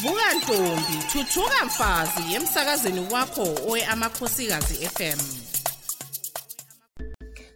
vuka ntombi thuthuka mfazi emsakazweni wakho owe amakhosikazi FM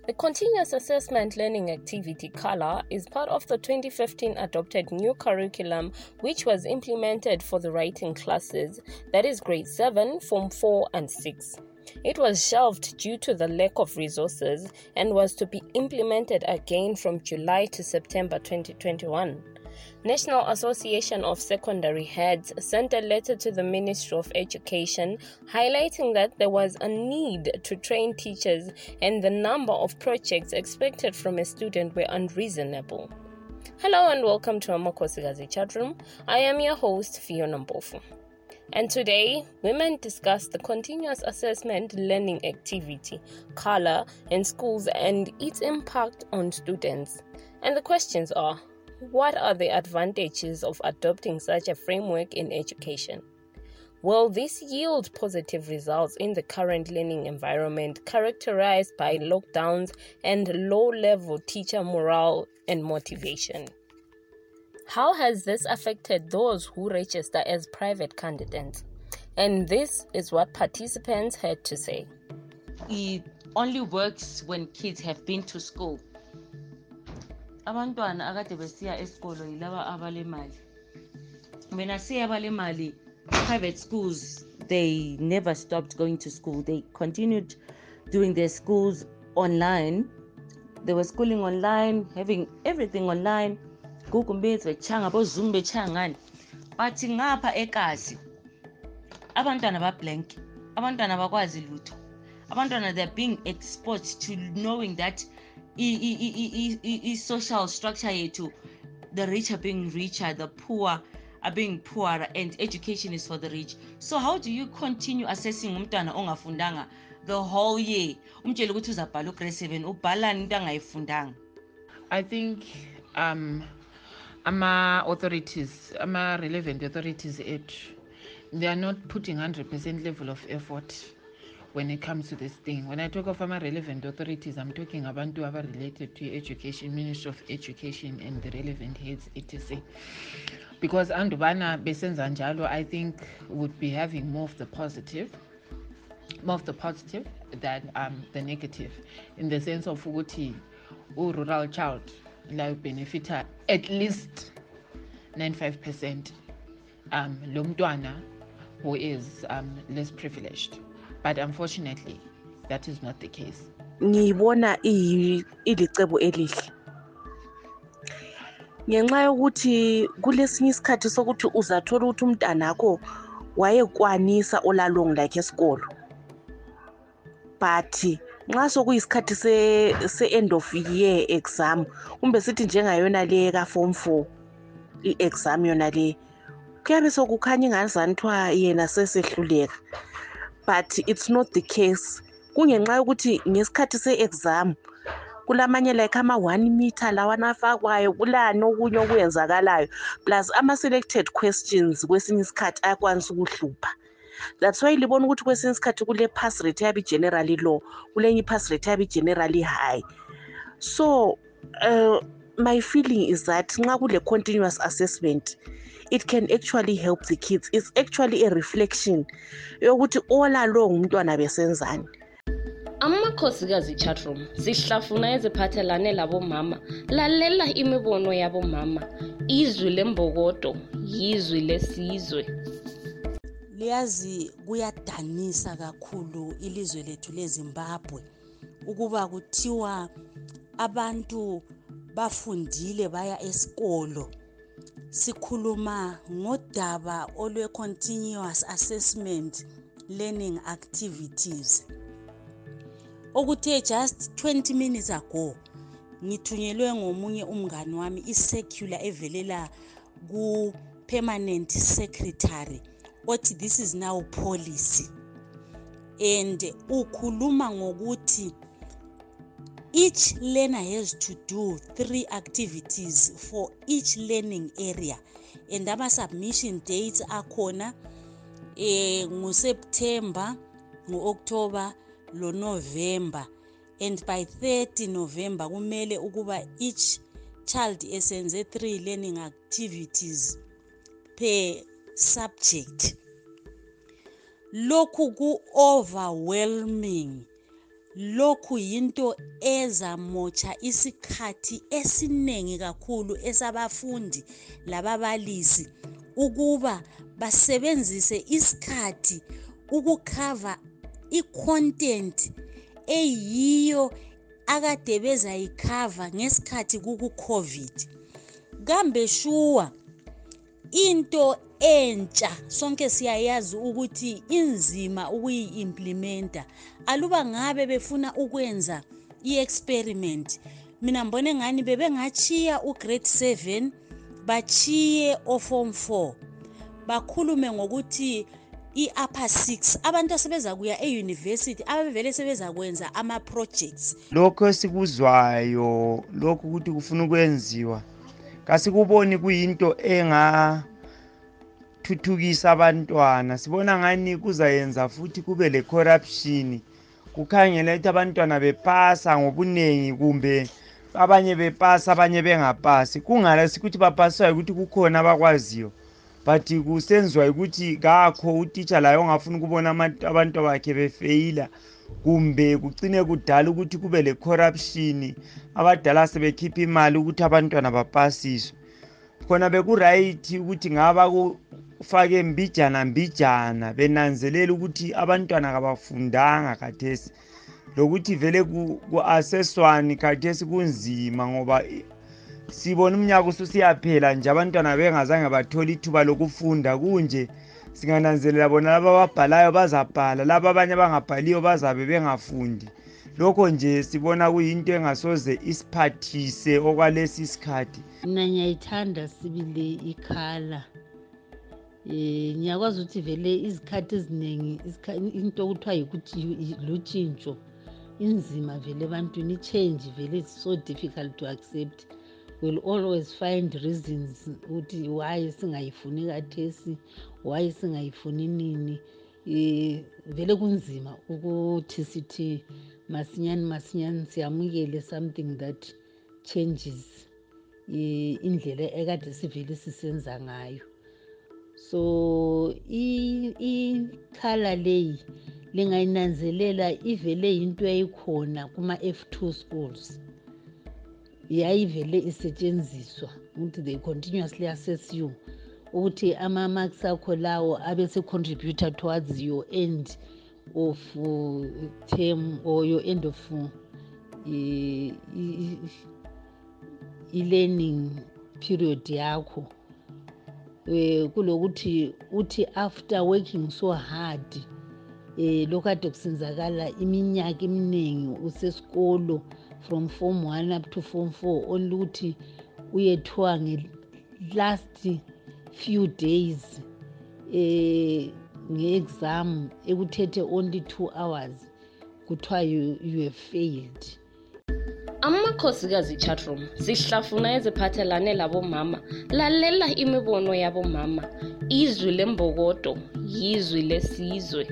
The Continuous Assessment Learning Activity CALA is part of the 2015 adopted new curriculum which was implemented for the writing classes, that is grade 7, Form 4 and 6. It was shelved due to the lack of resources and was to be implemented again from July to September 2021. National Association of Secondary Heads sent a letter to the Ministry of Education highlighting that there was a need to train teachers and the number of projects expected from a student were unreasonable. Hello and welcome to Amakhosikazi chat room. I am your host Fiona Mpofu. And today, women discuss the continuous assessment learning activity, CALA, in schools and its impact on students. And the questions are what are the advantages of adopting such a framework in education? Will this yield positive results in the current learning environment characterized by lockdowns and low level teacher morale and motivation? How has this affected those who register as private candidates? And this is what participants had to say. It only works when kids have been to school. Abantwana akade besiya esikolo yilaba abalemali. When i say abalemali private schools they never stopped going to school. They continued doing their schools online. They were schooling online having everything online. Google meets bechanga bozoom bechanga ngani? But ngapha ekasi abantwana bablank abantwana bakwazi lutho. Abantwana they're being exposed to knowing that i-social structure yethu the rich are being richer the poor are being poorer and education is for the rich. So how do you continue assessing umntwana ongafundanga the whole year? Umtshele ukuthi uzabhala ugrade seven ubhalani into angayifundanga? I think um ama-authorities ama-relevant authorities ethu they are not putting 100 percent level of effort when it comes to this thing. When i talk of ama-relevant authorities i'm talking abantu aba-related to education ministry of education and the relevant heads etc. Because andubana besenza njalo i think would be having more of the positive more of the positive than um, the negative. In the sense of ukuthi u-rural child la benefita at least 95 percent um, lo who is um, less privileged but unfortunately that is not the case. Ngiyibona ilicebo elihle. Ngenxa yokuthi kulesinye isikhathi sokuthi uzathola ukuthi umntanakho wayekwanisa olalong lakhe esikolo. But nxa sokuyisikhathi se-end of year exam kumbe sithi njengayona le ka-form four i-exam yona le kuyabe sokukhanya ingani zanithiwa yena sesehluleka. But it's not the case. Kungenxa yokuthi ngesikhathi se-exam kulamanye like ama-one meter lawana afakwayo kulani okunye okwenzakalayo plus ama-selected questions kwesinye isikhathi ayakwanisa ukuhlupha. That's why libona ukuthi kwesinye isikhathi kule pass rate yabe i-generally low kulenye i-pass rate yabe i-generally high. So uh, my feeling is that nxa kule continuous assessment it can actually help the kids. It's actually a reflection yokuthi all along umntwana besenzani. Amakhosikazi chatroom sihlafuna eziphathelane labomama. Lalela imibono yabomama. Izwi lembokodo yizwi lesizwe. Liyazi kuyadanisa kakhulu ilizwe lethu lezimbabwe. Ukuba kuthiwa abantu bafundile baya esikolo. Sikhuluma ngodaba olwe-continuous assessment learning activities. Okuthe just 20 minutes ago ngithunyelwe ngomunye umngani wami i-circular evelela ku-permanent secretary othi this is now policy. And ukhuluma ngokuthi each learner has to do three activities for each learning area. And ama-submission dates akhona eh nguseptember ngu-october lo-november and by 30 november kumele ukuba each child esenze three learning activities per subject. Lokhu ku-overwhelming. Lokhu yinto ezamotsha isikhathi esiningi kakhulu esabafundi lababalisi ukuba basebenzise isikhathi ukukhava i-content eyiyo akade bezayikhava ngesikhathi kuku-covid. Kambe shuwa into entsha sonke siyayazi ukuthi inzima ukuyi-implimenta. Aluba ngabe befuna ukwenza i-experiment mina mbone ngani bebengachiya ugrade 7 bachiye oform 4 bakhulume ngokuthi i-upper 6 abantu asebeza kuya e-university abavele sebezakwenza ama-projects. Lokho esikuzwayo lokhu ukuthi kufuna ukwenziwa kasikuboni kuyinto engathuthukisa abantwana. Sibona ngani kuzayenza futhi kube le-corruption? Kukhangela ukuthi abantwana bepasa ngobuningi kumbe abanye bepasa abanye bengapasi. Kungalasi ukuthi bapasiswa ukuthi kukhona abakwaziyo. But kusenziwa ukuthi kakho utitsha laye ongafuni ukubona abantu bakhe befeyila. Kumbe kugcine kudala ukuthi kube le-corruption abadala sebekhipha imali ukuthi abantwana bapasiswe. Khona bekurayithi ukuthi ngaba kufake mbijana mbijana benanzelela ukuthi abantwana kabafundanga khathesi. Lokuthi vele ku-aseswani khathesi kunzima ngoba sibona umnyaka ususiyaphela nje abantwana bengazange bathole ithuba lokufunda. Kunje singananzelela bona laba ababhalayo bazabhala laba abanye abangabhaliyo bazabe bengafundi. Lokho nje sibona kuyinto engasoze isiphathise okwalesi isikhathi. Mina ngiyayithanda sibili ikhala um ngiyakwazi ukuthi vele izikhathi eziningi into okuthiwa yikuthi lutshintsho inzima vele ebantwini i-change vele it's so difficult to accept. Will always find reasons ukuthi why singayifuni kathesi why singayifuni nini. Um vele kunzima ukuthi sithi masinyane masinyane siyamukele something that changes um indlela ekade sivele sisenza ngayo so ikhala leyi lingayinanzelela ivele yinto eyayikhona kuma-f two schools. Yayivele isetshenziswa ukuthi they continuously assess you ukuthi ama-marks akho lawo abese-contributor towards your end of uh, term or your end of uh, i-learning period yakho um kulokuthi uthi after working so hard um lokhu kade kusenzakala iminyaka eminingi usesikolo from form one up to form four only ukuthi uyethiwa nge-last few days um nge-exam ekuthethe only two hours kuthiwa you, you have failed amakhosikazi chatroom sihlafuna eziphathelane labomama. Lalela imibono yabomama. Izwi lembokodo yizwi lesizwe.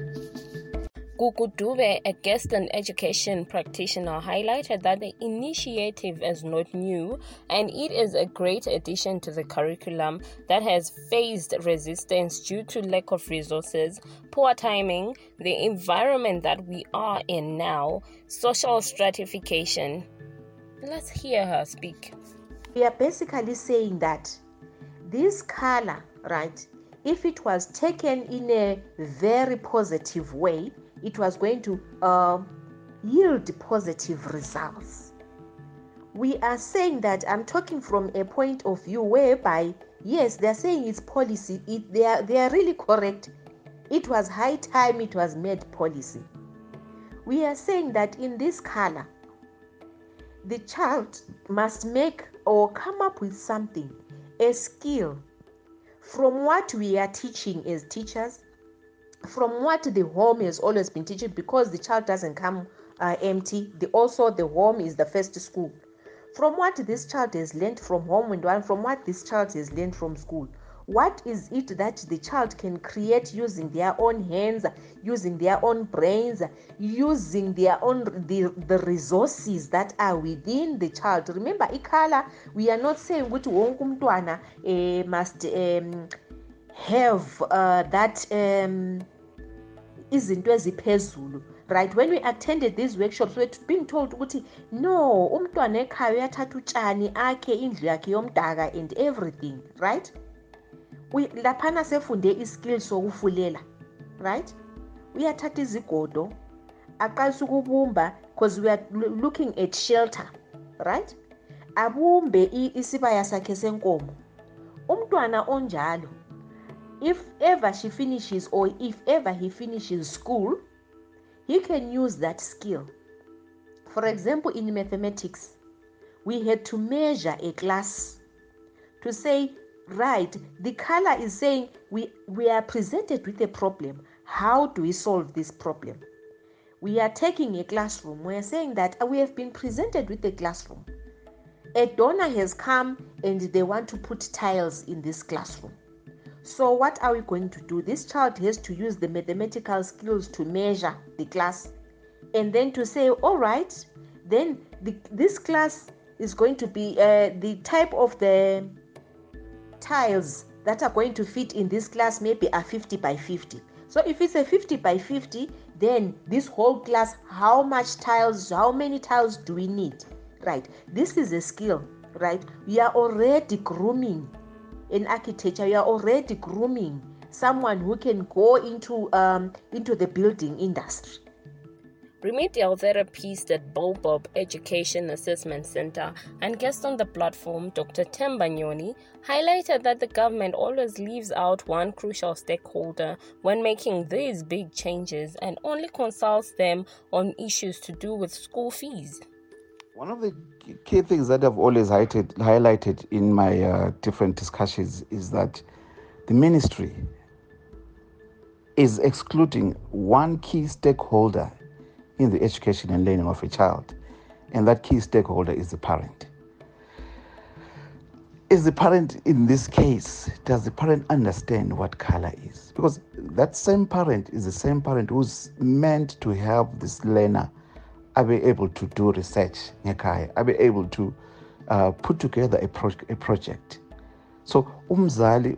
Gugudube, a guest and education practitioner, highlighted that the initiative is not new and it is a great addition to the curriculum that has faced resistance due to lack of resources, poor timing, the environment that we are in now, social stratification. Let's hear her speak. We are basically saying that this CALA, right, if it was taken in a very positive way, it was going to uh, yield positive results. We are saying that I'm talking from a point of view whereby, yes, they're saying it's policy. It, they, are, they are really correct. It was high time it was made policy. We are saying that in this CALA, the child must make or come up with something, a skill. From what we are teaching as teachers, from what the home has always been teaching because the child doesn't come uh, empty the, also the home is the first school. From what this child has learned from home and from what this child has learned from school what is it that the child can create using their own hands using their own brains using their own the, the resources that are within the child? Remember ikhala we are not saying ukuthi wonke umntwana eh, must um, have uh, that um, izinto right? When we attended these workshops we're being told ukuthi no umntwana ekhaya uyathatha utshani akhe indlu yakhe and everything right laphana sefunde iskill sokufulela right? Uyathatha izigodo aqalisa ukubumba because we are looking at shelter right? Abumbe isibaya sakhe senkomo. Umntwana onjalo if ever she finishes or if ever he finishes school he can use that skill. For example in mathematics we had to measure a class to say right. The CALA is saying we we are presented with a problem. How do we solve this problem? We are taking a classroom. We are saying that we have been presented with a classroom. A donor has come and they want to put tiles in this classroom. So, what are we going to do? This child has to use the mathematical skills to measure the class and then to say, all right, then the, this class is going to be uh, the type of the tiles that are going to fit in this class, maybe are 50 by 50. So, if it's a 50 by 50, then this whole class, how much tiles, how many tiles do we need? right this is a skill right we are already grooming in architecture we are already grooming someone who can go into um, into the building industry remedial therapist at Bobob Education Assessment Center and guest on the platform, Dr. Temba Nyoni, highlighted that the government always leaves out one crucial stakeholder when making these big changes and only consults them on issues to do with school fees. One of the key things that I've always highlighted, highlighted in my uh, different discussions is that the ministry is excluding one key stakeholder in the education and learning of a child, and that key stakeholder is the parent. Is the parent in this case, does the parent understand what CALA is? Because that same parent is the same parent who's meant to help this learner abe able to do research ngekhaya abe able to uh, put together a, pro a project so umzali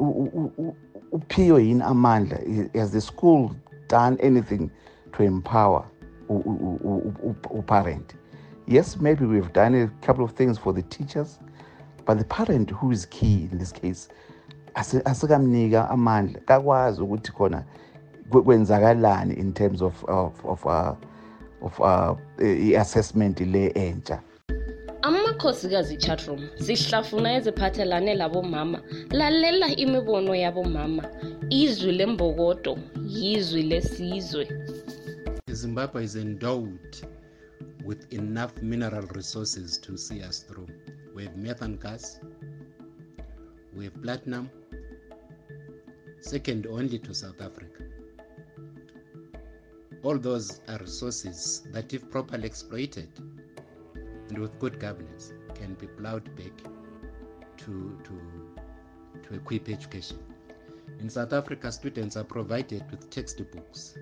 uphiwe yini amandla has the school done anything to empower parent yes maybe we've done a couple of things for the teachers but the parent who is key in this case asikamnika amandla kakwazi ukuthi khona kwenzakalani in terms of, of, of uh, of uh, i-assessment le entsha amakhosikazi chatroom sihlafuna eziphathelane labomama lalela imibono yabomama izwi lembokodo yizwi lesizwe zimbabwe is endowed with enough mineral resources to see us through. We have methane gas we have platinum second only to south africa. All those are resources that, if properly exploited and with good governance, can be plowed back to, to, to equip education. In South Africa, students are provided with textbooks,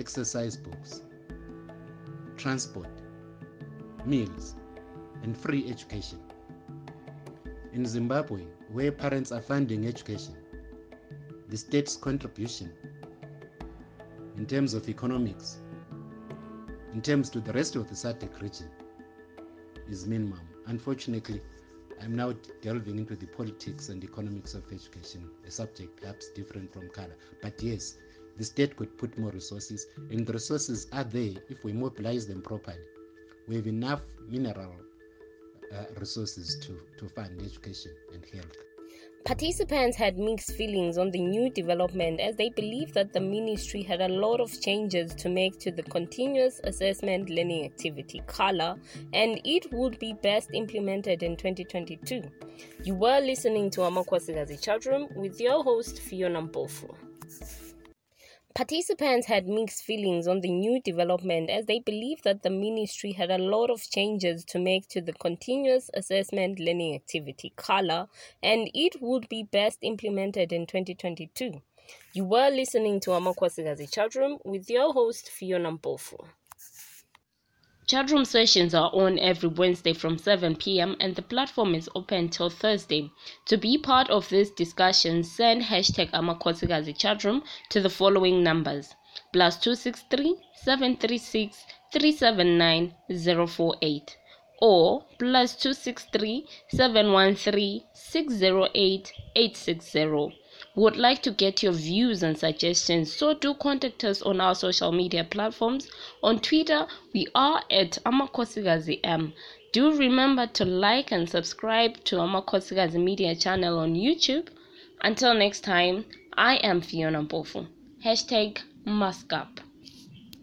exercise books, transport, meals, and free education. In Zimbabwe, where parents are funding education, the state's contribution in terms of economics, in terms to the rest of the SADC region, is minimum. Unfortunately, I'm now delving into the politics and economics of education, a subject perhaps different from CALA. But yes, the state could put more resources, and the resources are there if we mobilize them properly. We have enough mineral uh, resources to, to fund education and health. Participants had mixed feelings on the new development as they believed that the ministry had a lot of changes to make to the continuous assessment learning activity CALA and it would be best implemented in 2022. You were listening to Amakhosikazi Chat Room with your host Fiona Mpofu. Participants had mixed feelings on the new development as they believed that the ministry had a lot of changes to make to the continuous assessment learning activity CALA and it would be best implemented in 2022. You were listening to Amakhosikazi Chat Room with your host Fiona Mpofu. Chat room sessions are on every Wednesday from 7 p.m. and the platform is open till Thursday. To be part of this discussion, send hashtag Amakhosikazi chatroom to the following numbers plus 263 736 379 048 or plus 263 713 608 860. We would like to get your views and suggestions, so do contact us on our social media platforms. On Twitter, we are at Amakhosikazi M. Do remember to like and subscribe to Amakhosikazi Media channel on YouTube. Until next time, I am Fiona Mpofu. Hashtag Mask Up.